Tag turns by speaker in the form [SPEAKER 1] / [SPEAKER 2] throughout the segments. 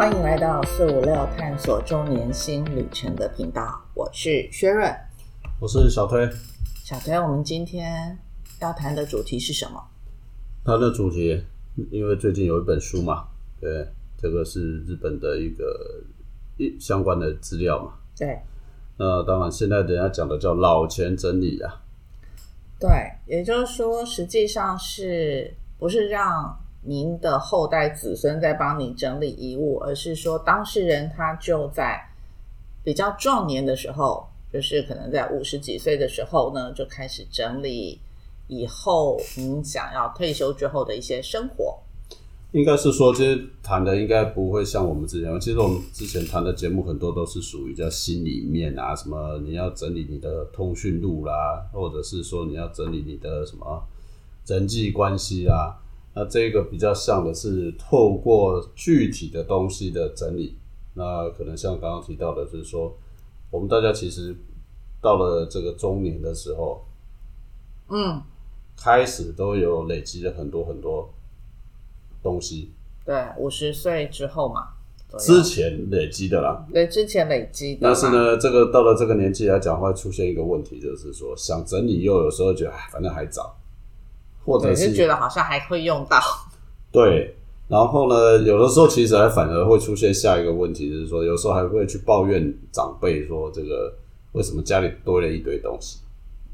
[SPEAKER 1] 欢迎来到四五六探索周年新旅程的频道，我是薛润，
[SPEAKER 2] 我是小推。
[SPEAKER 1] 小推，我们今天要谈的主题是什么？
[SPEAKER 2] 它的主题，因为最近有一本书嘛，对，这个是日本的一个一相关的资料嘛。
[SPEAKER 1] 对，
[SPEAKER 2] 那当然，现在人家讲的叫老钱整理啊。
[SPEAKER 1] 对，也就是说，实际上是不是让您的后代子孙在帮你整理遗物，而是说当事人他就在比较壮年的时候，就是可能在五十几岁的时候呢，就开始整理以后您想要退休之后的一些生活。
[SPEAKER 2] 应该是说，这些谈的应该不会像我们之前，其实我们之前谈的节目很多都是属于叫心里面啊，什么你要整理你的通讯录啦，或者是说你要整理你的什么人际关系啊。那这个比较像的是透过具体的东西的整理。那可能像刚刚提到的，就是说我们大家其实到了这个中年的时候，
[SPEAKER 1] 嗯，
[SPEAKER 2] 开始都有累积了很多很多。东西，
[SPEAKER 1] 对，五十岁之后嘛，
[SPEAKER 2] 之前累积的啦，
[SPEAKER 1] 对，之前累积的。
[SPEAKER 2] 但是呢，这个到了这个年纪来讲，会出现一个问题，就是说想整理，又有时候觉得，哎，反正还早，或者是
[SPEAKER 1] 觉得好像还会用到。
[SPEAKER 2] 对，然后呢，有的时候其实还反而会出现下一个问题，就是说，有时候还会去抱怨长辈说，这个为什么家里堆了一堆东西？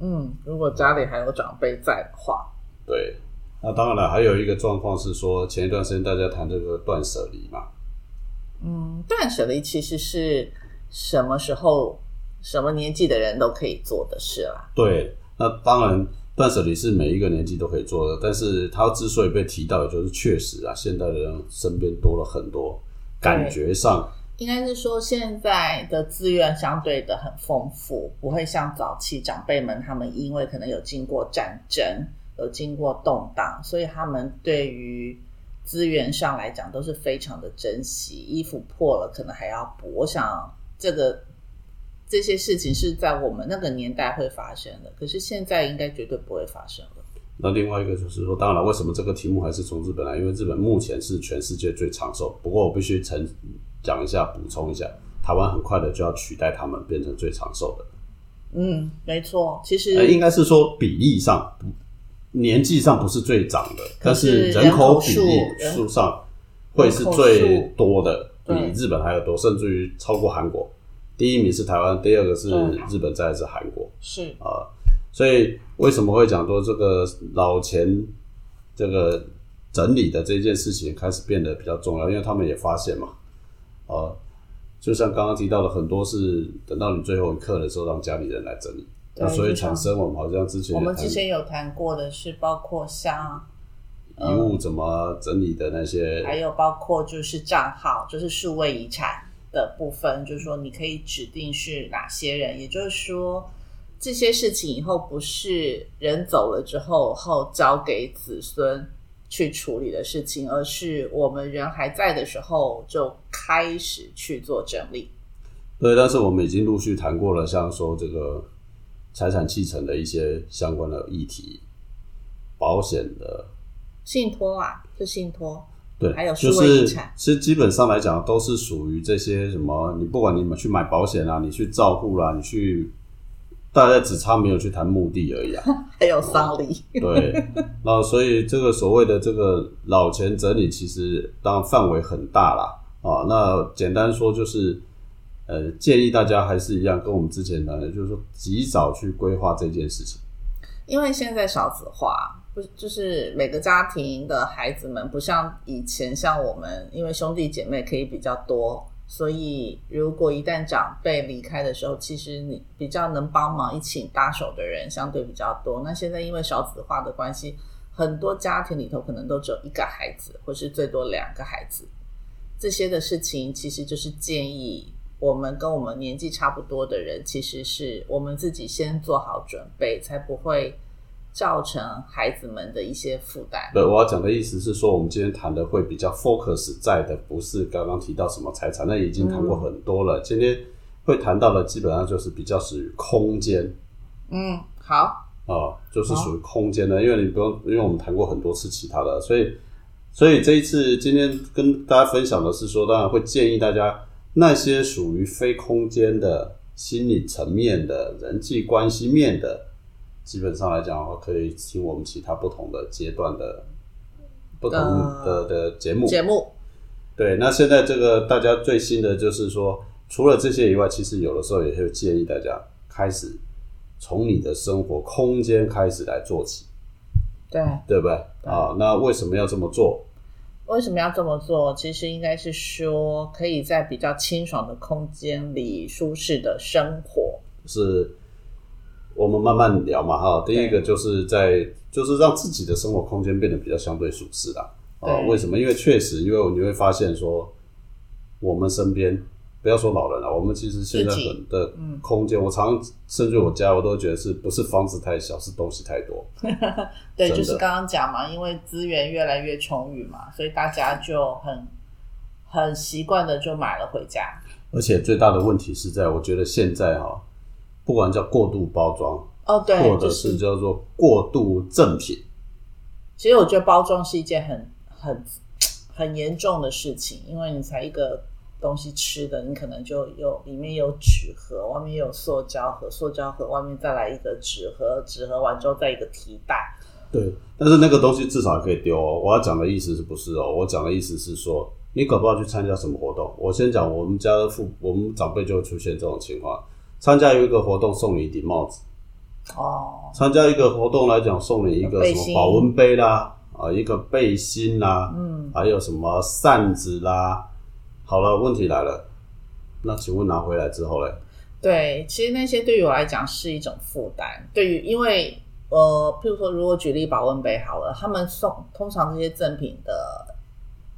[SPEAKER 1] 嗯，如果家里还有长辈在的话，
[SPEAKER 2] 对。那当然了，还有一个状况是说，前一段时间大家谈这个断舍离嘛。
[SPEAKER 1] 嗯，断舍离其实是什么时候、什么年纪的人都可以做的事啦。
[SPEAKER 2] 对，那当然，断舍离是每一个年纪都可以做的。但是它之所以被提到，也就是确实啊，现代人身边多了很多，感觉上
[SPEAKER 1] 应该是说现在的资源相对的很丰富，不会像早期长辈们他们因为可能有经过战争。有经过动荡，所以他们对于资源上来讲都是非常的珍惜。衣服破了，可能还要补。我想，这个这些事情是在我们那个年代会发生的，可是现在应该绝对不会发生了。
[SPEAKER 2] 那另外一个就是说，当然，为什么这个题目还是从日本来？因为日本目前是全世界最长寿。不过，我必须曾讲一下，补充一下，台湾很快的就要取代他们，变成最长寿的。
[SPEAKER 1] 嗯，没错，其实
[SPEAKER 2] 应该是说比例上。年纪上不是最长的，但
[SPEAKER 1] 是
[SPEAKER 2] 人口比例数上会是最多的，比日本还要多，甚至于超过韩国。第一名是台湾，第二个是日本，再是韩国。
[SPEAKER 1] 是
[SPEAKER 2] 啊，所以为什么会讲说这个老钱这个整理的这件事情开始变得比较重要？因为他们也发现嘛，啊，就像刚刚提到的，很多是等到你最后一刻的时候，让家里人来整理。那所以产生我们好像之前
[SPEAKER 1] 我们之前有谈过的是，包括像
[SPEAKER 2] 遗物怎么整理的那些，
[SPEAKER 1] 还有包括就是账号，就是数位遗产的部分，就是说你可以指定是哪些人，也就是说这些事情以后不是人走了之后后交给子孙去处理的事情，而是我们人还在的时候就开始去做整理。
[SPEAKER 2] 对，但是我们已经陆续谈过了，像说这个。财产继承的一些相关的议题，保险的
[SPEAKER 1] 信托啊，是信托，
[SPEAKER 2] 对，
[SPEAKER 1] 还有
[SPEAKER 2] 就是其实基本上来讲都是属于这些什么，你不管你们去买保险啊，你去照顾啦，你去，大家只差没有去谈墓地而已啊，
[SPEAKER 1] 还有丧礼，
[SPEAKER 2] 对，那所以这个所谓的这个老钱整理，其实当然范围很大啦，啊，那简单说就是。呃，建议大家还是一样，跟我们之前谈的，就是说及早去规划这件事情。
[SPEAKER 1] 因为现在少子化，不就是每个家庭的孩子们不像以前，像我们，因为兄弟姐妹可以比较多，所以如果一旦长辈离开的时候，其实你比较能帮忙一起搭手的人相对比较多。那现在因为少子化的关系，很多家庭里头可能都只有一个孩子，或是最多两个孩子，这些的事情其实就是建议。我们跟我们年纪差不多的人，其实是我们自己先做好准备，才不会造成孩子们的一些负担。
[SPEAKER 2] 对，我要讲的意思是说，我们今天谈的会比较 focus 在的，不是刚刚提到什么财产，那已经谈过很多了。今天会谈到的，基本上就是比较属于空间。
[SPEAKER 1] 嗯，好。
[SPEAKER 2] 啊，就是属于空间的，因为你不用，因为我们谈过很多次其他的，所以所以这一次今天跟大家分享的是说，当然会建议大家那些属于非空间的心理层面的人际关系面的，基本上来讲的话，可以听我们其他不同的阶段的不同的的节目。
[SPEAKER 1] 节目
[SPEAKER 2] 对，那现在这个大家最新的就是说，除了这些以外，其实有的时候也会建议大家开始从你的生活空间开始来做起，
[SPEAKER 1] 对，
[SPEAKER 2] 对不对？啊，那为什么要这么做？
[SPEAKER 1] 为什么要这么做？其实应该是说，可以在比较清爽的空间里舒适的生活。
[SPEAKER 2] 是我们慢慢聊嘛，哈。第一个就是在就是让自己的生活空间变得比较相对舒适啦。啊，
[SPEAKER 1] 对
[SPEAKER 2] 为什么？因为确实，因为你会发现说，我们身边不要说老人了，我们其实现在很的空间，我常常甚至我家我都觉得是不是房子太小，是东西太多。
[SPEAKER 1] 对，就是刚刚讲嘛，因为资源越来越充裕嘛，所以大家就很很习惯的就买了回家。
[SPEAKER 2] 而且最大的问题是在，我觉得现在哈，不管叫过度包装，
[SPEAKER 1] 哦，对，
[SPEAKER 2] 或者
[SPEAKER 1] 是
[SPEAKER 2] 叫做过度赠品，
[SPEAKER 1] 其实我觉得包装是一件很很很严重的事情，因为你才一个东西吃的，你可能就有里面有纸盒，外面有塑胶盒，塑胶盒外面再来一个纸盒，纸盒完之后再一个提袋。
[SPEAKER 2] 对，但是那个东西至少可以丢哦。我要讲的意思是不是哦？我讲的意思是说，你搞不好去参加什么活动。我先讲，我们家的父，我们长辈就会出现这种情况：参加有一个活动送你一顶帽子，
[SPEAKER 1] 哦，
[SPEAKER 2] 参加一个活动来讲送你一个什么保温杯啦，啊，一个背心啦，
[SPEAKER 1] 嗯，
[SPEAKER 2] 还有什么扇子啦。好了，问题来了，那请问拿回来之后嘞？
[SPEAKER 1] 对，其实那些对于我来讲是一种负担。对于因为呃，譬如说，如果举例保温杯好了，他们送通常这些赠品的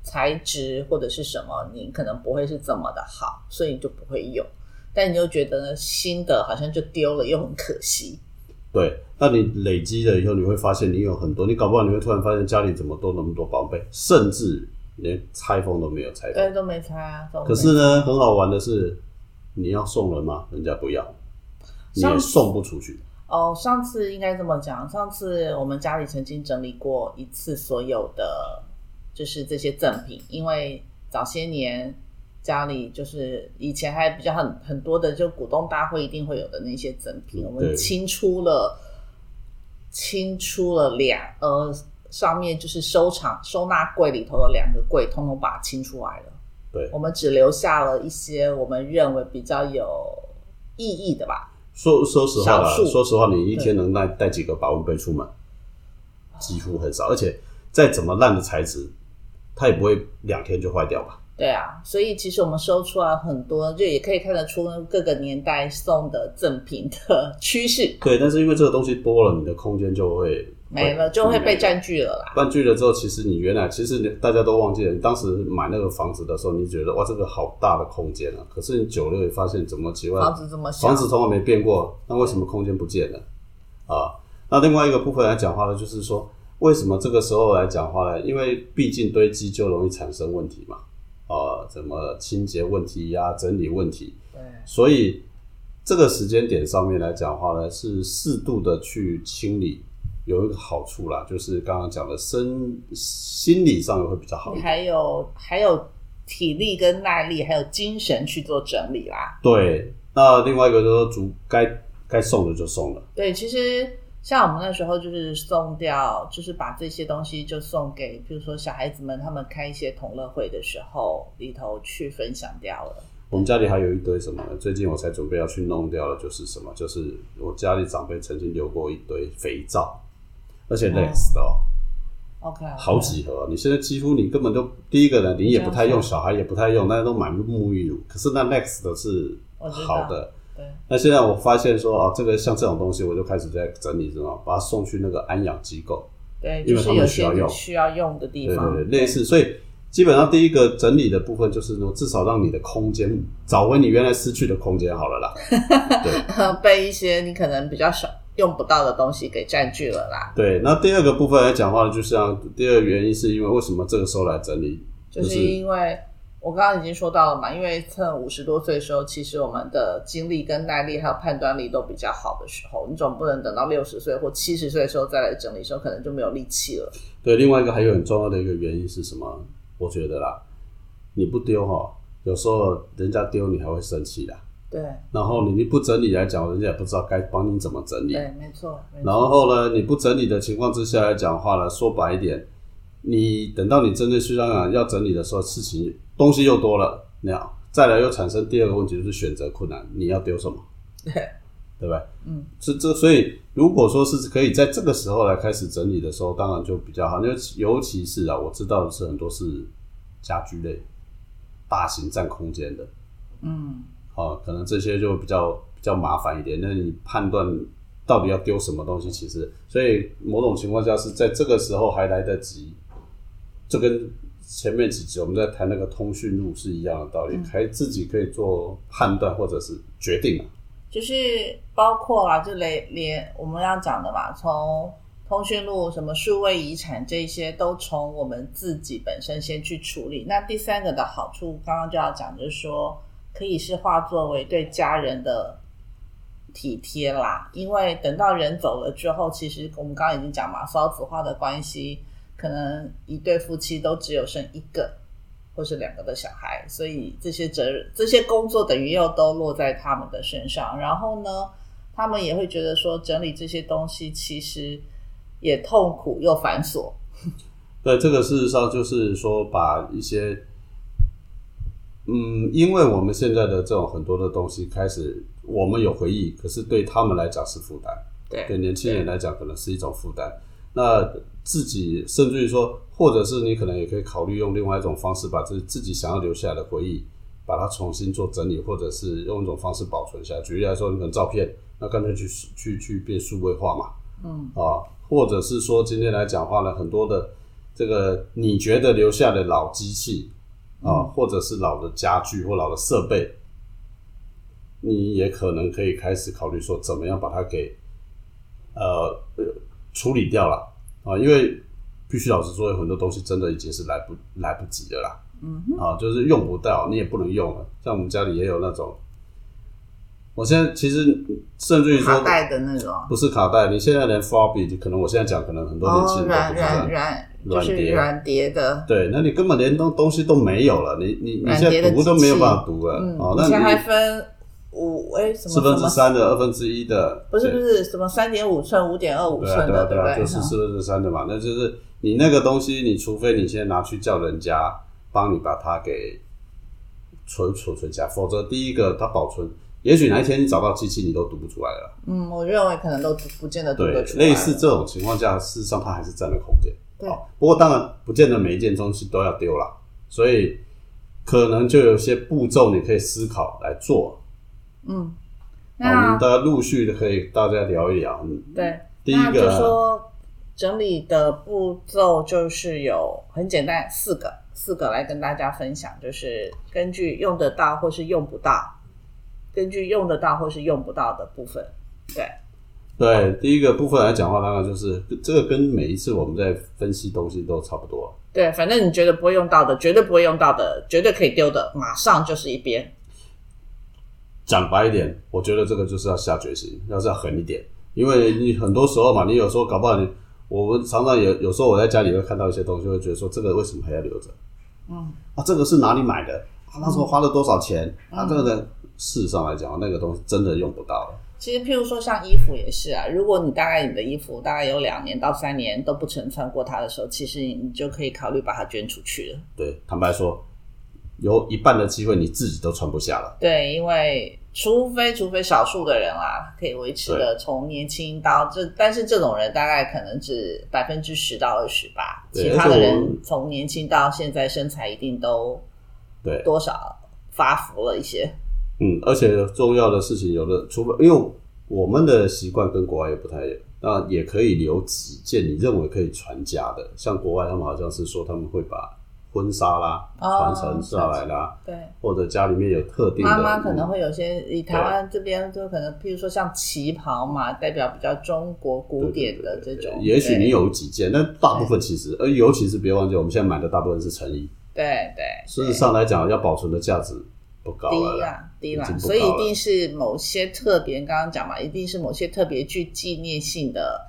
[SPEAKER 1] 材质或者是什么，你可能不会是这么的好，所以你就不会用。但你又觉得呢，新的好像就丢了，又很可惜。
[SPEAKER 2] 对，那你累积了以后，你会发现你有很多，你搞不好你会突然发现家里怎么都那么多宝贝，甚至连拆封都没有拆
[SPEAKER 1] 对，
[SPEAKER 2] 封。
[SPEAKER 1] 都没拆啊。
[SPEAKER 2] 可是呢，很好玩的是，你要送人吗？人家不要，你也送不出去。
[SPEAKER 1] 哦，上次应该这么讲，上次我们家里曾经整理过一次所有的，就是这些赠品，因为早些年家里就是以前还比较很很多的，就股东大会一定会有的那些赠品，我们清出了清出了两呃上面就是收藏收纳柜里头的两个柜，通通把它清出来了。
[SPEAKER 2] 对，
[SPEAKER 1] 我们只留下了一些我们认为比较有意义的吧。
[SPEAKER 2] 说说实话啦
[SPEAKER 1] 少，数
[SPEAKER 2] 说实话，你一天能带带几个保温杯出门？几乎很少，而且再怎么烂的材质，它也不会两天就坏掉吧？
[SPEAKER 1] 对啊，所以其实我们收出来很多，就也可以看得出各个年代送的赠品的趋势
[SPEAKER 2] 对，但是因为这个东西多了，你的空间就会
[SPEAKER 1] 没了，就会被
[SPEAKER 2] 占。
[SPEAKER 1] 据了啦。
[SPEAKER 2] 占据了之后，其实你原来其实你大家都忘记了，你当时买那个房子的时候，你觉得哇这个好大的空间啊，可是你久了也发现怎么奇怪，
[SPEAKER 1] 房子这么小，
[SPEAKER 2] 房子从来没变过，那为什么空间不见了啊？那另外一个部分来讲话呢，就是说为什么这个时候来讲话呢？因为毕竟堆积就容易产生问题嘛，啊，怎么清洁问题呀、整理问题，
[SPEAKER 1] 对
[SPEAKER 2] 所以这个时间点上面来讲话呢，是适度的去清理，有一个好处啦，就是刚刚讲的身心理上也会比较好。
[SPEAKER 1] 还有还有体力跟耐力，还有精神去做整理啦。
[SPEAKER 2] 对，那另外一个就是说，足该该送的就送了。
[SPEAKER 1] 对，其实像我们那时候就是送掉，就是把这些东西就送给，比如说小孩子们他们开一些同乐会的时候里头去分享掉了。
[SPEAKER 2] 我们家里还有一堆什么呢？最近我才准备要去弄掉的，就是什么？就是我家里长辈曾经留过一堆肥皂，而且 Next 的哦
[SPEAKER 1] ，OK，
[SPEAKER 2] 好几盒。你现在几乎你根本就第一个呢，你也不太用，小孩也不太用，大家都买沐浴乳。可是那 Next 的是好的。
[SPEAKER 1] 对，
[SPEAKER 2] 那现在我发现说啊，这个像这种东西，我就开始在整理，什么，把它送去那个安养机构。
[SPEAKER 1] 对，
[SPEAKER 2] 因为他们需要用
[SPEAKER 1] 需要用的地方，
[SPEAKER 2] 对对对，类似。所以基本上第一个整理的部分就是说，至少让你的空间找回你原来失去的空间好了啦。对
[SPEAKER 1] 被一些你可能比较少用不到的东西给占据了啦。
[SPEAKER 2] 对，那第二个部分来讲话呢，就像第二个原因是因为为什么这个时候来整理，
[SPEAKER 1] 就是因为我刚刚已经说到了嘛，因为趁五十多岁的时候，其实我们的精力跟耐力还有判断力都比较好的时候，你总不能等到六十岁或七十岁的时候再来整理的时候，可能就没有力气了。
[SPEAKER 2] 对，另外一个还有很重要的一个原因是什么？我觉得啦，你不丢哈，有时候人家丢你还会生气的。
[SPEAKER 1] 对
[SPEAKER 2] 然后你你不整理来讲，人家也不知道该帮你怎么整理。
[SPEAKER 1] 对，没错。没错
[SPEAKER 2] 然后呢，你不整理的情况之下来讲的话呢，说白一点，你等到你真正去香港要整理的时候，事情东西又多了，那样再来又产生第二个问题，就是选择困难，你要丢什么，
[SPEAKER 1] 对
[SPEAKER 2] 对不对？
[SPEAKER 1] 嗯，
[SPEAKER 2] 这这，所以如果说是可以在这个时候来开始整理的时候，当然就比较好。尤其尤其是啊，我知道的是很多是家居类、大型占空间的，
[SPEAKER 1] 嗯，
[SPEAKER 2] 哦，可能这些就比较比较麻烦一点。那你判断到底要丢什么东西，其实所以某种情况下是在这个时候还来得及。这跟前面几集我们在谈那个通讯录是一样的道理，还自己可以做判断或者是决定啊。
[SPEAKER 1] 就是包括啊，就连连我们要讲的嘛，从通讯录、什么数位遗产这些，都从我们自己本身先去处理。那第三个的好处，刚刚就要讲，就是说可以是化作为对家人的体贴啦。因为等到人走了之后，其实我们刚刚已经讲嘛，少子化的关系，可能一对夫妻都只有生一个。或是两个的小孩，所以这些责任、这些工作等于又都落在他们的身上。然后呢，他们也会觉得说，整理这些东西其实也痛苦又繁琐。
[SPEAKER 2] 对，这个事实上就是说，把一些，嗯，因为我们现在的这种很多的东西开始，我们有回忆，可是对他们来讲是负担，
[SPEAKER 1] 对
[SPEAKER 2] 对年轻人来讲可能是一种负担。那自己甚至于说，或者是你可能也可以考虑用另外一种方式，把自自己想要留下来的回忆，把它重新做整理，或者是用一种方式保存下来。举例来说，你可能照片，那干脆去去去变数位化嘛，
[SPEAKER 1] 嗯
[SPEAKER 2] 啊，或者是说今天来讲话呢，很多的这个你觉得留下的老机器啊，或者是老的家具或老的设备，你也可能可以开始考虑说，怎么样把它给呃呃处理掉了啊，因为必须老实说，有很多东西真的已经是来不来不及的啦。
[SPEAKER 1] 嗯
[SPEAKER 2] 啊，就是用不到，你也不能用了。像我们家里也有那种，我现在其实甚至于说
[SPEAKER 1] 卡带的那种，
[SPEAKER 2] 不是卡带，你现在连 floppy，可能我现在讲，可能很多年轻
[SPEAKER 1] 哦，
[SPEAKER 2] 人都
[SPEAKER 1] 软
[SPEAKER 2] 不知道。
[SPEAKER 1] 软软，就是
[SPEAKER 2] 软碟
[SPEAKER 1] 软碟的。
[SPEAKER 2] 对，那你根本连东东西都没有了，你你你现在读都没有办法读了。
[SPEAKER 1] 嗯，
[SPEAKER 2] 哦，
[SPEAKER 1] 以前还分五哎什么
[SPEAKER 2] 四分之，三的、二分之一的，
[SPEAKER 1] 不是不是什么三点五寸、五点二五寸的，
[SPEAKER 2] 对啊，对啊，
[SPEAKER 1] 不对？
[SPEAKER 2] 就是四分之三的嘛。那就是你那个东西，你除非你先拿去叫人家帮你把它给存储存下，否则第一个它保存，也许哪一天你找到机器，你都读不出来了。
[SPEAKER 1] 嗯，我认为可能都不不见得读得，出来。
[SPEAKER 2] 类似这种情况下，事实上它还是占了空间。
[SPEAKER 1] 对
[SPEAKER 2] 哦不过当然不见得每一件东西都要丢了，所以可能就有些步骤你可以思考来做。
[SPEAKER 1] 嗯，
[SPEAKER 2] 那我们大家陆续的可以大家聊一聊。嗯，
[SPEAKER 1] 对，
[SPEAKER 2] 第一个
[SPEAKER 1] 说整理的步骤就是有很简单四个，四个来跟大家分享，就是根据用得到或是用不到，根据用得到或是用不到的部分，对，
[SPEAKER 2] 对第一个部分来讲的话，当然就是这个跟每一次我们在分析东西都差不多。
[SPEAKER 1] 对，反正你觉得不会用到的，绝对不会用到的，绝对可以丢的，马上就是一边。
[SPEAKER 2] 讲白一点，我觉得这个就是要下决心，要是要狠一点，因为你很多时候嘛，你有时候搞不好你，我们常常有有时候我在家里会看到一些东西，会觉得说这个为什么还要留着？
[SPEAKER 1] 嗯，
[SPEAKER 2] 啊，这个是哪里买的？啊，那时候花了多少钱？啊，这个的事实上来讲，那个东西真的用不到了。
[SPEAKER 1] 其实，譬如说像衣服也是啊，如果你大概你的衣服大概有两年到三年都不曾穿过它的时候，其实你就可以考虑把它捐出去了。
[SPEAKER 2] 对，坦白说，有一半的机会你自己都穿不下了。
[SPEAKER 1] 对，因为除非除非少数的人啦，可以维持的从年轻到这，但是这种人大概可能只百分之十到二十吧，其他的人从年轻到现在身材一定都
[SPEAKER 2] 对，
[SPEAKER 1] 多少发福了一些。
[SPEAKER 2] 嗯，而且重要的事情有的，除非因为我们的习惯跟国外也不太一样，那也可以留几件你认为可以传家的，像国外他们好像是说他们会把婚纱啦
[SPEAKER 1] 哦
[SPEAKER 2] 传承下来啦，
[SPEAKER 1] 对，
[SPEAKER 2] 或者家里面有特定的
[SPEAKER 1] 妈妈可能会有些，以台湾这边就可能，譬如说像旗袍嘛，代表比较中国古典的这种。
[SPEAKER 2] 也许你有几件，但大部分其实，而尤其是别忘记，我们现在买的大部分是成衣，
[SPEAKER 1] 对对，
[SPEAKER 2] 事实上来讲，要保存的价值不高了。
[SPEAKER 1] 低啦低啦所以一定是某些特别，刚刚讲嘛，一定是某些特别具纪念性的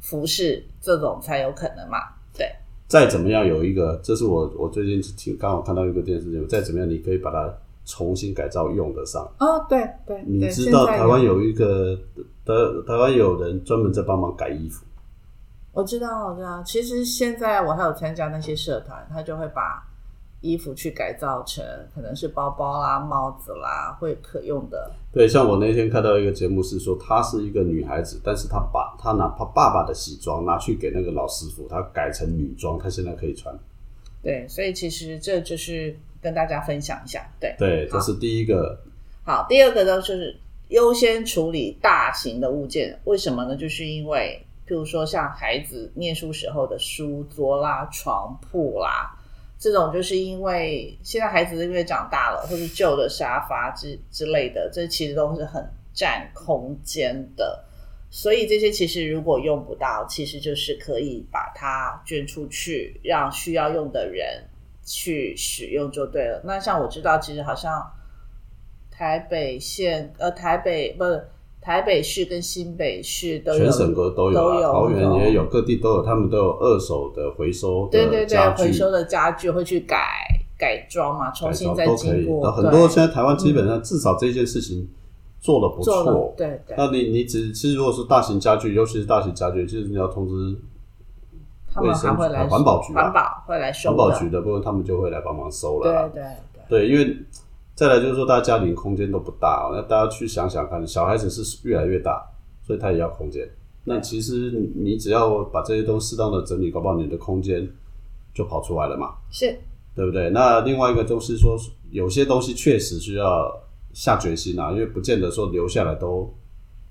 [SPEAKER 1] 服饰，这种才有可能嘛。对，
[SPEAKER 2] 再怎么样有一个，这是我我最近挺刚好看到一个电视节目，再怎么样你可以把它重新改造用得上。
[SPEAKER 1] 哦，对对，
[SPEAKER 2] 你知道台湾有一个台台湾有人专门在帮忙改衣服，
[SPEAKER 1] 我知道，我知道。其实现在我还有参加那些社团，他就会把衣服去改造成可能是包包啦、帽子啦，会可用的。
[SPEAKER 2] 对，像我那天看到一个节目是说，她是一个女孩子，但是她把她拿她爸爸的西装拿去给那个老师傅，她改成女装，她现在可以穿。
[SPEAKER 1] 对，所以其实这就是跟大家分享一下。对，
[SPEAKER 2] 对，
[SPEAKER 1] 好
[SPEAKER 2] 这是第一个。
[SPEAKER 1] 好，第二个呢就是优先处理大型的物件，为什么呢？就是因为，譬如说像孩子念书时候的书桌啦、床铺啦，这种就是因为现在孩子因为长大了，或是旧的沙发之之类的，这其实都是很占空间的。所以这些其实如果用不到，其实就是可以把它捐出去，让需要用的人去使用就对了。那像我知道，其实好像台北县呃台北不是台北市跟新北市都有
[SPEAKER 2] 全省各都有啊，
[SPEAKER 1] 都有
[SPEAKER 2] 桃园也有，各地都有，他们都有二手的回收
[SPEAKER 1] 对对对回收的家具会去改改装嘛，重新再
[SPEAKER 2] 造都可以。
[SPEAKER 1] 经过
[SPEAKER 2] 那很多现在台湾基本上至少这件事情做的不错。
[SPEAKER 1] 对对，
[SPEAKER 2] 那你你只其实如果是大型家具，尤其是大型家具，其实你要通知
[SPEAKER 1] 他们还会来
[SPEAKER 2] 卫生环保局吧
[SPEAKER 1] 环保会来收
[SPEAKER 2] 环保局的部分，他们就会来帮忙收了。
[SPEAKER 1] 对对对。
[SPEAKER 2] 对，因为再来就是说，大家家庭空间都不大、哦，那大家去想想看，小孩子是越来越大，所以他也要空间。那其实你你只要把这些都适当的整理，搞不好你的空间就跑出来了嘛，
[SPEAKER 1] 是
[SPEAKER 2] 对不对？那另外一个就是说，有些东西确实需要下决心啊，因为不见得说留下来都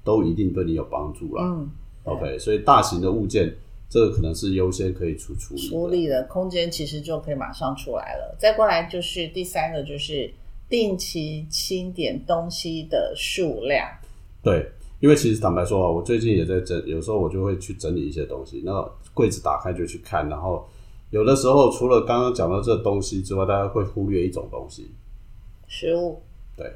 [SPEAKER 2] 都一定对你有帮助啦。
[SPEAKER 1] 嗯
[SPEAKER 2] OK，所以大型的物件，这个可能是优先可以处处理。
[SPEAKER 1] 处理的空间其实就可以马上出来了。再过来就是第三个，就是定期清点东西的数量。
[SPEAKER 2] 对，因为其实坦白说啊，我最近也在整，有时候我就会去整理一些东西，那柜子打开就去看，然后有的时候除了刚刚讲到这东西之外，大家会忽略一种东西，
[SPEAKER 1] 食物。
[SPEAKER 2] 对，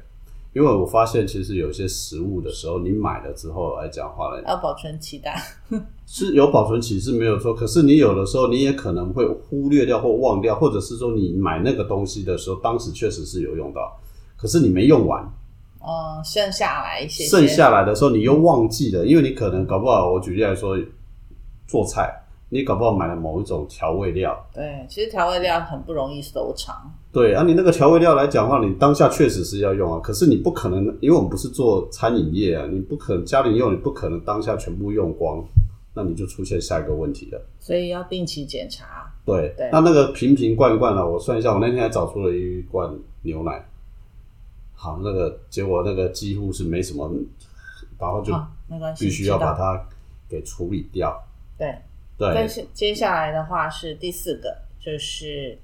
[SPEAKER 2] 因为我发现其实有些食物的时候，你买了之后来讲话呢，
[SPEAKER 1] 要保存期待，
[SPEAKER 2] 是有保存期是没有错，可是你有的时候你也可能会忽略掉或忘掉，或者是说你买那个东西的时候，当时确实是有用到，可是你没用完，
[SPEAKER 1] 嗯，剩下来一些些
[SPEAKER 2] 剩下来的时候你又忘记了，因为你可能搞不好，我举例来说，做菜，你搞不好买了某一种调味料，
[SPEAKER 1] 对，其实调味料很不容易收藏。
[SPEAKER 2] 对啊，你那个调味料来讲的话，你当下确实是要用啊，可是你不可能，因为我们不是做餐饮业啊，你不可能家里用，你不可能当下全部用光，那你就出现下一个问题了。
[SPEAKER 1] 所以要定期检查。
[SPEAKER 2] 对，
[SPEAKER 1] 对
[SPEAKER 2] 那那个瓶瓶罐罐呢、我算一下，我那天还找出了一罐牛奶，好，那个结果那个几乎是没什么，然后就必须要把它给处理掉。
[SPEAKER 1] 对。但
[SPEAKER 2] 对，
[SPEAKER 1] 是接下来的话是第四个，就是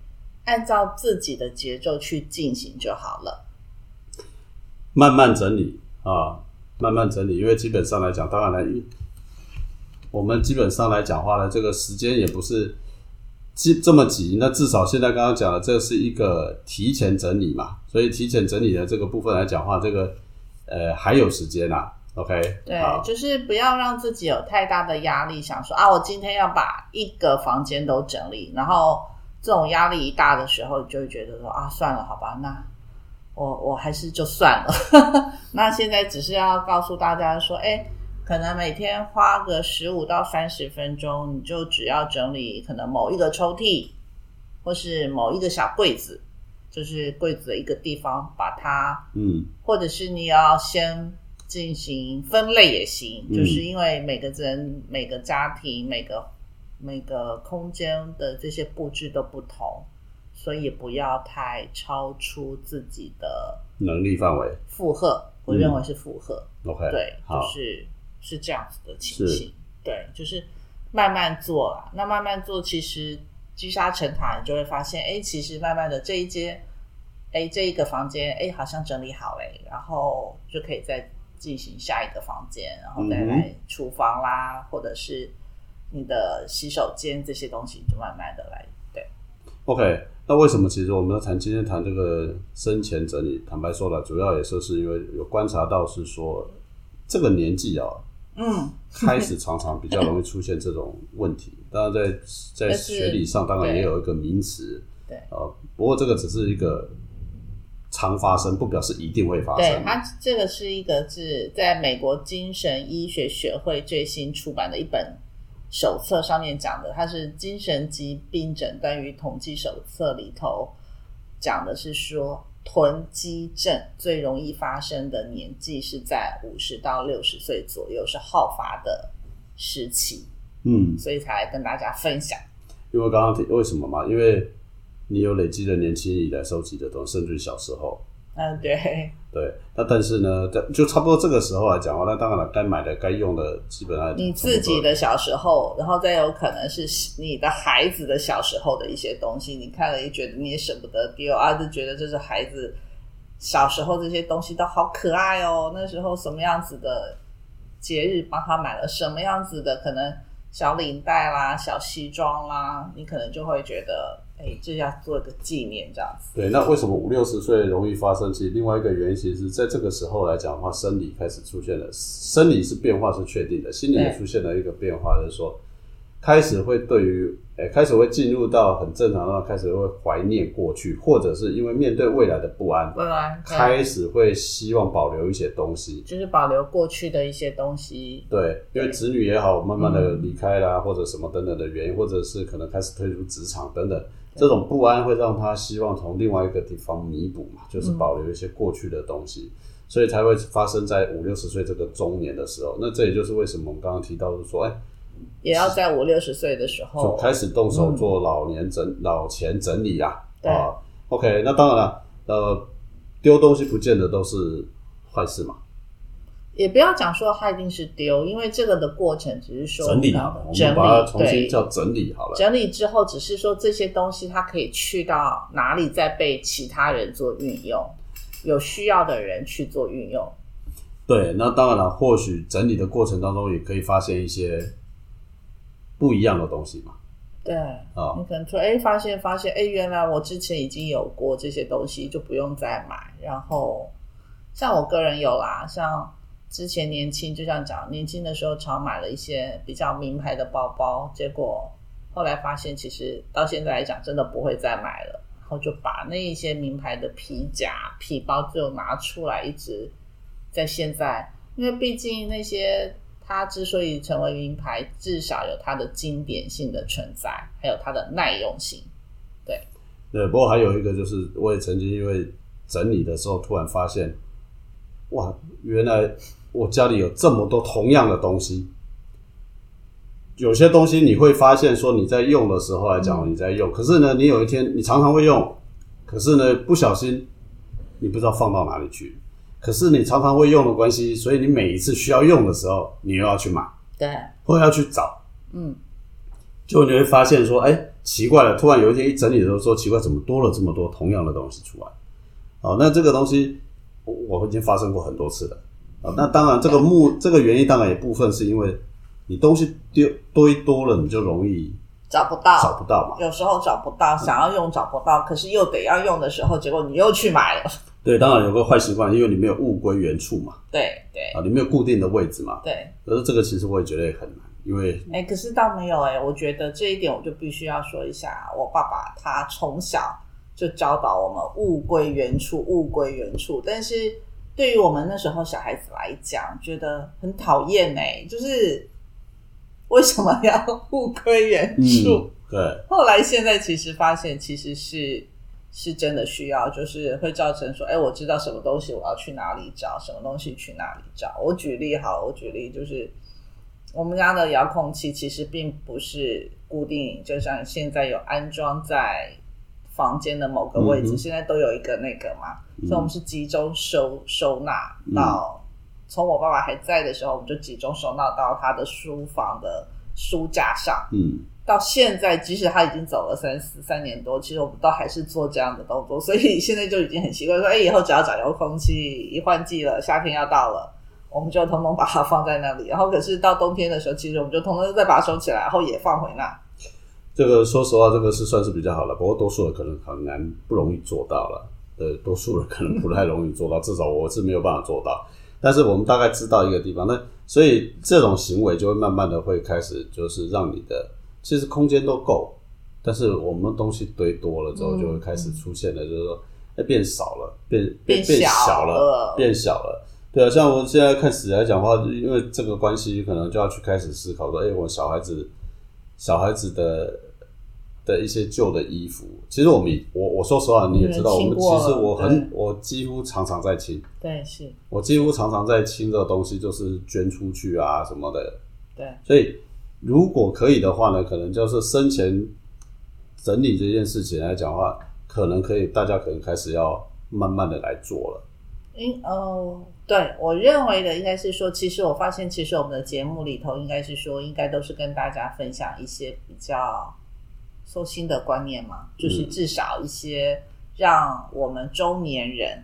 [SPEAKER 1] 按照自己的节奏去进行就好了。
[SPEAKER 2] 慢慢整理啊，慢慢整理，因为基本上来讲，当然了，我们基本上来讲话呢，这个时间也不是急这么急，那至少现在刚刚讲的，这是一个提前整理嘛，所以提前整理的这个部分来讲话，这个呃还有时间啦。OK，
[SPEAKER 1] 对，，就是不要让自己有太大的压力，想说啊，我今天要把一个房间都整理，然后这种压力一大的时候，你就会觉得说啊，算了，好吧，那我我还是就算了。那现在只是要告诉大家说，哎，可能每天花个十五到三十分钟，你就只要整理可能某一个抽屉，或是某一个小柜子，就是柜子的一个地方，把它
[SPEAKER 2] 嗯，
[SPEAKER 1] 或者是你要先进行分类也行，
[SPEAKER 2] 嗯
[SPEAKER 1] 就是因为每个人、每个家庭、每个每个空间的这些布置都不同，所以不要太超出自己的
[SPEAKER 2] 能力范围
[SPEAKER 1] 负荷。我认为是负荷
[SPEAKER 2] ，OK，
[SPEAKER 1] 对，就，是是这样子的情形。对，就是慢慢做啦。那慢慢做，其实积沙成塔，你就会发现，哎，其实慢慢的这一间，哎，这一个房间，哎，好像整理好嘞，然后就可以再进行下一个房间，然后再来厨房啦，或者是你的洗手间这些东西，就慢慢的来。对
[SPEAKER 2] ，OK，那为什么其实我们要谈今天谈这个生前整理？坦白说了，主要也是是因为有观察到是说这个年纪啊，
[SPEAKER 1] 嗯，
[SPEAKER 2] 开始常常比较容易出现这种问题。当然在在学理上，当然也有一个名词，
[SPEAKER 1] 对
[SPEAKER 2] 呃，不过这个只是一个常发生，不表示一定会发生。
[SPEAKER 1] 对它这个是一个是在美国精神医学学会最新出版的一本手册上面讲的，它是精神疾病诊断与统计手册里头讲的是说，囤积症最容易发生的年纪是在五十到六十岁左右，是好发的时期，
[SPEAKER 2] 嗯，
[SPEAKER 1] 所以才来跟大家分享。
[SPEAKER 2] 因为刚刚提为什么嘛？因为你有累积了年轻以来收集的东西，甚至于小时候。
[SPEAKER 1] 嗯，对，
[SPEAKER 2] 对，那但是呢，在就差不多这个时候来讲的话，那当然了，该买的、该用的，基本上
[SPEAKER 1] 你自己的小时候，然后再有可能是你的孩子的小时候的一些东西，你看了也觉得你也舍不得丢啊，就觉得这是孩子小时候这些东西都好可爱哦。那时候什么样子的节日帮他买了什么样子的可能小领带啦、小西装啦，你可能就会觉得，哎，这要做个纪念这样子。
[SPEAKER 2] 对，那为什么五六十岁容易发生？其实另外一个原因，其实在这个时候来讲的话，生理开始出现了，生理是变化是确定的，心理也出现了一个变化，就是说开始会对于，哎、开始会进入到很正常的，开始会怀念过去，或者是因为面对未来的不安，
[SPEAKER 1] 不安
[SPEAKER 2] 开始会希望保留一些东西。
[SPEAKER 1] 就是保留过去的一些东西，
[SPEAKER 2] 对，因为子女也好，慢慢的离开啦，或者什么等等的原因，或者是可能开始退出职场等等，这种不安会让他希望从另外一个地方弥补嘛，就是保留一些过去的东西，所以才会发生在五六十岁这个中年的时候。那这也就是为什么我们刚刚提到，就是说，哎、
[SPEAKER 1] 也要在五六十岁的时
[SPEAKER 2] 就
[SPEAKER 1] 候
[SPEAKER 2] 开始动手做老年整、老钱整理啊。
[SPEAKER 1] 对
[SPEAKER 2] 啊，OK，那当然了，呃，丢东西不见得都是坏事嘛。
[SPEAKER 1] 也不要讲说它一定是丢，因为这个的过程只是说
[SPEAKER 2] 整理好了，我
[SPEAKER 1] 整
[SPEAKER 2] 们把它
[SPEAKER 1] 理
[SPEAKER 2] 重新
[SPEAKER 1] 对
[SPEAKER 2] 叫整理好了。
[SPEAKER 1] 整理之后，只是说这些东西它可以去到哪里，再被其他人做运用，有需要的人去做运用。
[SPEAKER 2] 对，那当然了，或许整理的过程当中也可以发现一些不一样的东西嘛。
[SPEAKER 1] 对，
[SPEAKER 2] 啊
[SPEAKER 1] 你可能说，哎，发现发现，哎，原来我之前已经有过这些东西，就不用再买。然后，像我个人有啦，像之前年轻，就像讲年轻的时候常买了一些比较名牌的包包，结果后来发现，其实到现在来讲，真的不会再买了。然后就把那一些名牌的皮夹、皮包就拿出来，一直在现在，因为毕竟那些它之所以成为名牌，至少有它的经典性的存在，还有它的耐用性。
[SPEAKER 2] 对，对不过还有一个就是，我也曾经因为整理的时候，突然发现，哇，原来我家里有这么多同样的东西。有些东西你会发现说你在用的时候来讲你在用，可是呢，你有一天你常常会用，可是呢不小心你不知道放到哪里去。可是你常常会用的关系，所以你每一次需要用的时候，你又要去买，
[SPEAKER 1] 对，
[SPEAKER 2] 或要去找，
[SPEAKER 1] 嗯，
[SPEAKER 2] 就你会发现说，哎、奇怪了，突然有一天一整理的时候说，奇怪，怎么多了这么多同样的东西出来？哦，那这个东西我我已经发生过很多次了。啊、那当然，这个目这个原因当然也部分是因为你东西丢堆多了，你就容易
[SPEAKER 1] 找不到，
[SPEAKER 2] 找不到嘛。
[SPEAKER 1] 有时候找不到，想要用找不到，可是又得要用的时候，结果你又去买了。
[SPEAKER 2] 对，当然有个坏习惯，因为你没有物归原处嘛，
[SPEAKER 1] 对对
[SPEAKER 2] 啊，你没有固定的位置嘛。
[SPEAKER 1] 对，
[SPEAKER 2] 可是这个其实我也觉得也很难，因为
[SPEAKER 1] 哎，可是倒没有哎，我觉得这一点我就必须要说一下，我爸爸他从小就教导我们物归原处，物归原处。但是对于我们那时候小孩子来讲，觉得很讨厌哎，就是为什么要物归原处？
[SPEAKER 2] 嗯，对，
[SPEAKER 1] 后来现在其实发现，其实是是真的需要，就是会造成说，哎，我知道什么东西我要去哪里找，什么东西去哪里找。我举例好，我举例就是我们家的遥控器其实并不是固定，就像现在有安装在房间的某个位置，
[SPEAKER 2] 嗯
[SPEAKER 1] 现在都有一个那个嘛，所以我们是集中收收纳
[SPEAKER 2] 嗯
[SPEAKER 1] 到。从我爸爸还在的时候，我们就集中收纳到他的书房的书架上。
[SPEAKER 2] 嗯，
[SPEAKER 1] 到现在，即使他已经走了三四三年多，其实我们都还是做这样的动作，所以现在就已经很习惯说，哎，以后只要找遥控器，一换季了，夏天要到了，我们就通通把它放在那里。然后，可是到冬天的时候，其实我们就通通再把它收起来，然后也放回那。
[SPEAKER 2] 这个说实话，这个是算是比较好了，不过多数人可能很难不容易做到了。呃，多数人可能不太容易做到，至少我是没有办法做到。但是我们大概知道一个地方，那所以这种行为就会慢慢的会开始，就是让你的其实空间都够，但是我们东西堆多了之后，就会开始出现了，就是说，哎，变少了，变变变小了，变小了。对啊，像我现在开始来讲话，因为这个关系，可能就要去开始思考说，哎，我小孩子，小孩子的。的一些旧的衣服，其实我们我我说实话，你也知道，我们其实我很我几乎常常在清，
[SPEAKER 1] 对，是
[SPEAKER 2] 我几乎常常在清这个东西，就是捐出去啊什么的，
[SPEAKER 1] 对。
[SPEAKER 2] 所以如果可以的话呢，可能就是生前整理这件事情来讲的话，可能可以，大家可能开始要慢慢的来做了。
[SPEAKER 1] 嗯哦，对我认为的应该是说，其实我发现，其实我们的节目里头应该是说，应该都是跟大家分享一些比较。收心的观念嘛，就是至少一些让我们中年人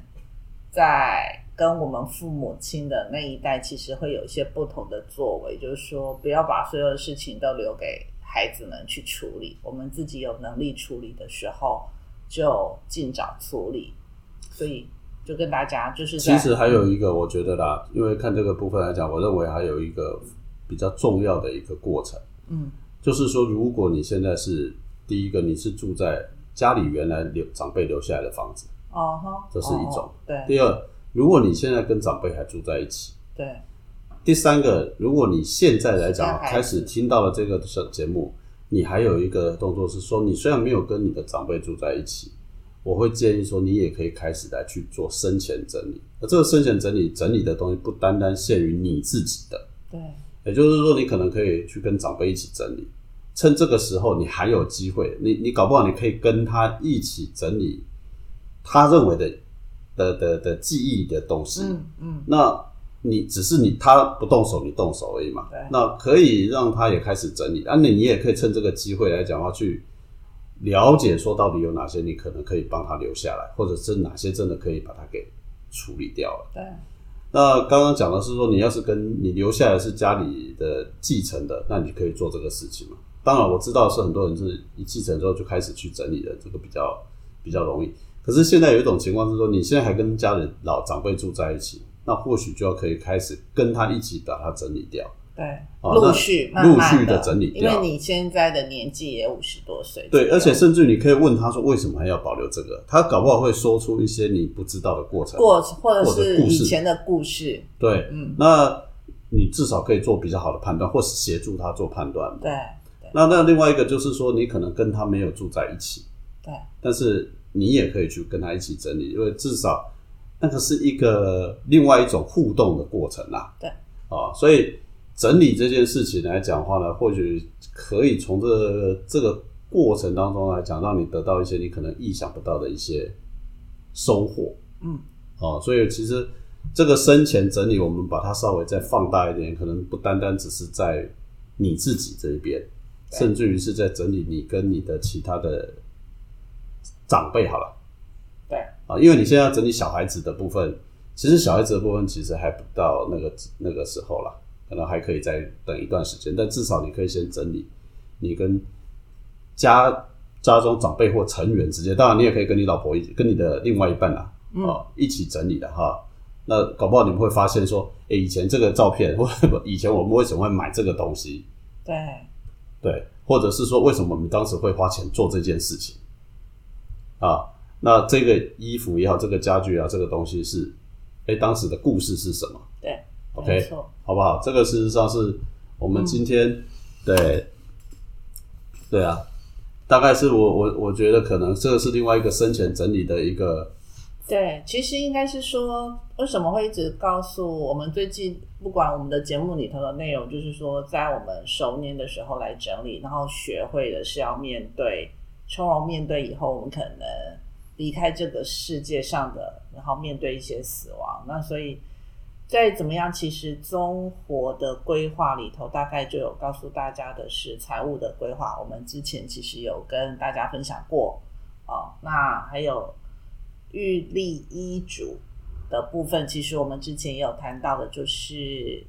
[SPEAKER 1] 在跟我们父母亲的那一代，其实会有一些不同的作为。就是说，不要把所有的事情都留给孩子们去处理，我们自己有能力处理的时候，就尽早处理。所以，就跟大家就是，
[SPEAKER 2] 其实还有一个，我觉得啦，因为看这个部分来讲，我认为还有一个比较重要的一个过程，
[SPEAKER 1] 嗯，
[SPEAKER 2] 就是说，如果你现在是。第一个，你是住在家里原来留长辈留下来的房子，
[SPEAKER 1] 哦哈，
[SPEAKER 2] 这是一种。
[SPEAKER 1] 对。
[SPEAKER 2] 第二，如果你现在跟长辈还住在一起，
[SPEAKER 1] 对。
[SPEAKER 2] 第三个，如果你现在来讲开始听到了这个小节目，你还有一个动作是说，你虽然没有跟你的长辈住在一起，我会建议说，你也可以开始来去做生前整理。那这个生前整理整理的东西，不单单限于你自己的，
[SPEAKER 1] 对。
[SPEAKER 2] 也就是说，你可能可以去跟长辈一起整理。趁这个时候，你还有机会，你你搞不好你可以跟他一起整理他认为的的的的记忆的东西。
[SPEAKER 1] 嗯嗯，
[SPEAKER 2] 那你只是你他不动手，你动手而已嘛。
[SPEAKER 1] 对，
[SPEAKER 2] 那可以让他也开始整理，啊，你你也可以趁这个机会来讲话去了解，说到底有哪些你可能可以帮他留下来，或者是哪些真的可以把它给处理掉了。
[SPEAKER 1] 对。
[SPEAKER 2] 那刚刚讲的是说，你要是跟你留下来是家里的继承的，那你可以做这个事情嘛。当然我知道是很多人是一继承之后就开始去整理的，这个比较比较容易。可是现在有一种情况是说，你现在还跟家人老长辈住在一起，那或许就要可以开始跟他一起把它整理掉。
[SPEAKER 1] 对，陆续
[SPEAKER 2] 陆续的整理
[SPEAKER 1] 掉。因为你现在的年纪也五十多岁。
[SPEAKER 2] 对，而且甚至你可以问他说，为什么还要保留这个？他搞不好会说出一些你不知道的过程，
[SPEAKER 1] 或或者是以前的故事。
[SPEAKER 2] 对，
[SPEAKER 1] 嗯，
[SPEAKER 2] 那你至少可以做比较好的判断，或是协助他做判断。
[SPEAKER 1] 对。
[SPEAKER 2] 那那另外一个就是说，你可能跟他没有住在一起，
[SPEAKER 1] 对，
[SPEAKER 2] 但是你也可以去跟他一起整理，因为至少那个是一个另外一种互动的过程啦，
[SPEAKER 1] 对，
[SPEAKER 2] 啊，所以整理这件事情来讲话呢，或许可以从这这个过程当中来讲，让你得到一些你可能意想不到的一些收获，
[SPEAKER 1] 嗯，
[SPEAKER 2] 哦，所以其实这个生前整理，我们把它稍微再放大一点，可能不单单只是在你自己这一边。甚至于是在整理你跟你的其他的长辈好了，
[SPEAKER 1] 对。
[SPEAKER 2] 啊，因为你现在要整理小孩子的部分，其实小孩子的部分其实还不到那个那个时候了，可能还可以再等一段时间，但至少你可以先整理你跟家家中长辈或成员之间，当然你也可以跟你老婆一起，跟你的另外一半啊，啊一起整理的哈。那搞不好你们会发现说，哎，以前这个照片或以前我们为什么会买这个东西？
[SPEAKER 1] 对。
[SPEAKER 2] 对，或者是说，为什么我们当时会花钱做这件事情？啊，那这个衣服也好，这个家具啊，这个东西是，哎，当时的故事是什么？
[SPEAKER 1] 对
[SPEAKER 2] ，OK，好不好？这个事实上是我们今天，对，对啊，大概是我我我觉得可能这个是另外一个生前整理的一个。
[SPEAKER 1] 对，其实应该是说，为什么会一直告诉我们最近不管我们的节目里头的内容，就是说在我们熟年的时候来整理，然后学会的是要面对从容面对以后我们可能离开这个世界上的，然后面对一些死亡。那所以再怎么样，其实综合的规划里头，大概就有告诉大家的是财务的规划。我们之前其实有跟大家分享过哦，那还有。预立医嘱的部分，其实我们之前也有谈到的，就是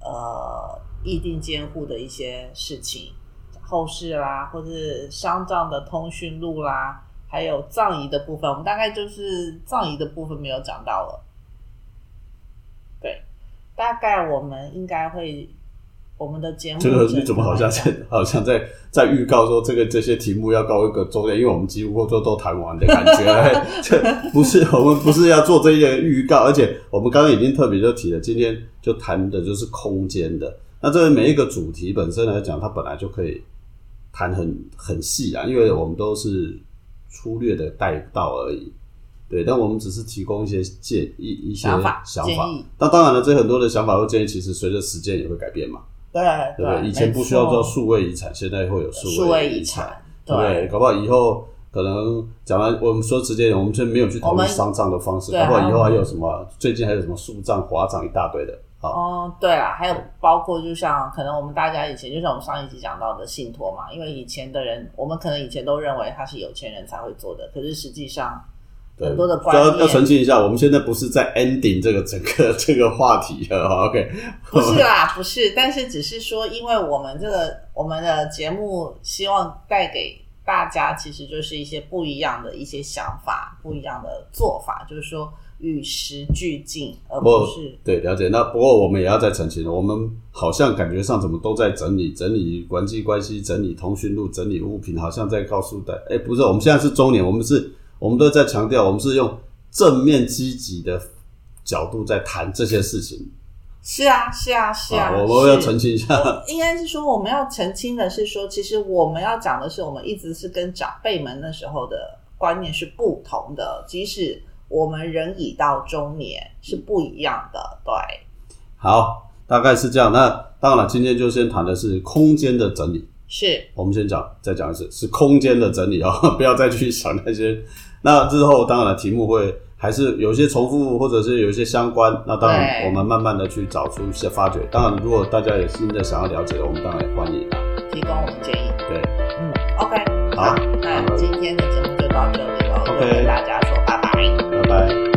[SPEAKER 1] 呃，议定监护的一些事情，后事啦，或是丧葬的通讯录啦，还有葬仪的部分，我们大概就是葬仪的部分没有讲到了。对，大概我们应该会我们的节目
[SPEAKER 2] 这个你怎么好像在好像在在预告说这个这些题目要告一个周点，因为我们几乎都都谈完的感觉。这不是我们不是要做这些预告，而且我们刚刚已经特别就提了，今天就谈的就是空间的。那这每一个主题本身来讲，它本来就可以谈很很细啊，因为我们都是粗略的带到而已。对，但我们只是提供一些建一一些
[SPEAKER 1] 想法
[SPEAKER 2] 想。那当然了，这很多的想法和建议，其实随着时间也会改变嘛。
[SPEAKER 1] 对
[SPEAKER 2] 对对？以前不需要做数位遗产，现在会有
[SPEAKER 1] 数
[SPEAKER 2] 数
[SPEAKER 1] 位遗
[SPEAKER 2] 遗产，
[SPEAKER 1] 产，
[SPEAKER 2] 对对？搞不好以后可能讲完，我们说直接点，我们现在没有去讨论丧葬的方式，
[SPEAKER 1] 对
[SPEAKER 2] 搞不好以后
[SPEAKER 1] 还有
[SPEAKER 2] 什么？最近还有什么树葬、华葬一大堆的啊。
[SPEAKER 1] 哦，对啦，还有包括就像可能我们大家以前，就像我们上一集讲到的信托嘛，因为以前的人，我们可能以前都认为他是有钱人才会做的，可是实际上
[SPEAKER 2] 对
[SPEAKER 1] 很多的观
[SPEAKER 2] 要要澄清一下，我们现在不是在 ending 这个整个这个话题了，OK？
[SPEAKER 1] 不是啦，不是，但是只是说，因为我们这个我们的节目希望带给大家，其实就是一些不一样的一些想法，不一样的做法，就是说与时俱进，而
[SPEAKER 2] 不
[SPEAKER 1] 不是
[SPEAKER 2] 对，了解。那不过我们也要再澄清，我们好像感觉上怎么都在整理整理人际关系、整理通讯录、整理物品，好像在告诉大家，哎，不是，我们现在是周年，我们是，我们都在强调，我们是用正面积极的角度在谈这些事情
[SPEAKER 1] 是啊，是啊，是啊，
[SPEAKER 2] 我们要澄清一下，
[SPEAKER 1] 应该是说，我们要澄清的是说，其实我们要讲的是，我们一直是跟长辈们那时候的观念是不同的，即使我们人已到中年是不一样的。对，
[SPEAKER 2] 好，大概是这样。那当然了，今天就先谈的是空间的整理。
[SPEAKER 1] 是
[SPEAKER 2] 我们先讲，再讲一次，是空间的整理啊、不要再去想那些。那日后当然了题目会还是有些重复或者是有一些相关那当然我们慢慢的去找出一些发掘当然如果大家有新的想要了解的我们当然欢迎啊。
[SPEAKER 1] 提供我们建议
[SPEAKER 2] 对。
[SPEAKER 1] 嗯 ok
[SPEAKER 2] 好。
[SPEAKER 1] 那今天的节目就到这里了
[SPEAKER 2] 我跟大家说拜拜。拜拜。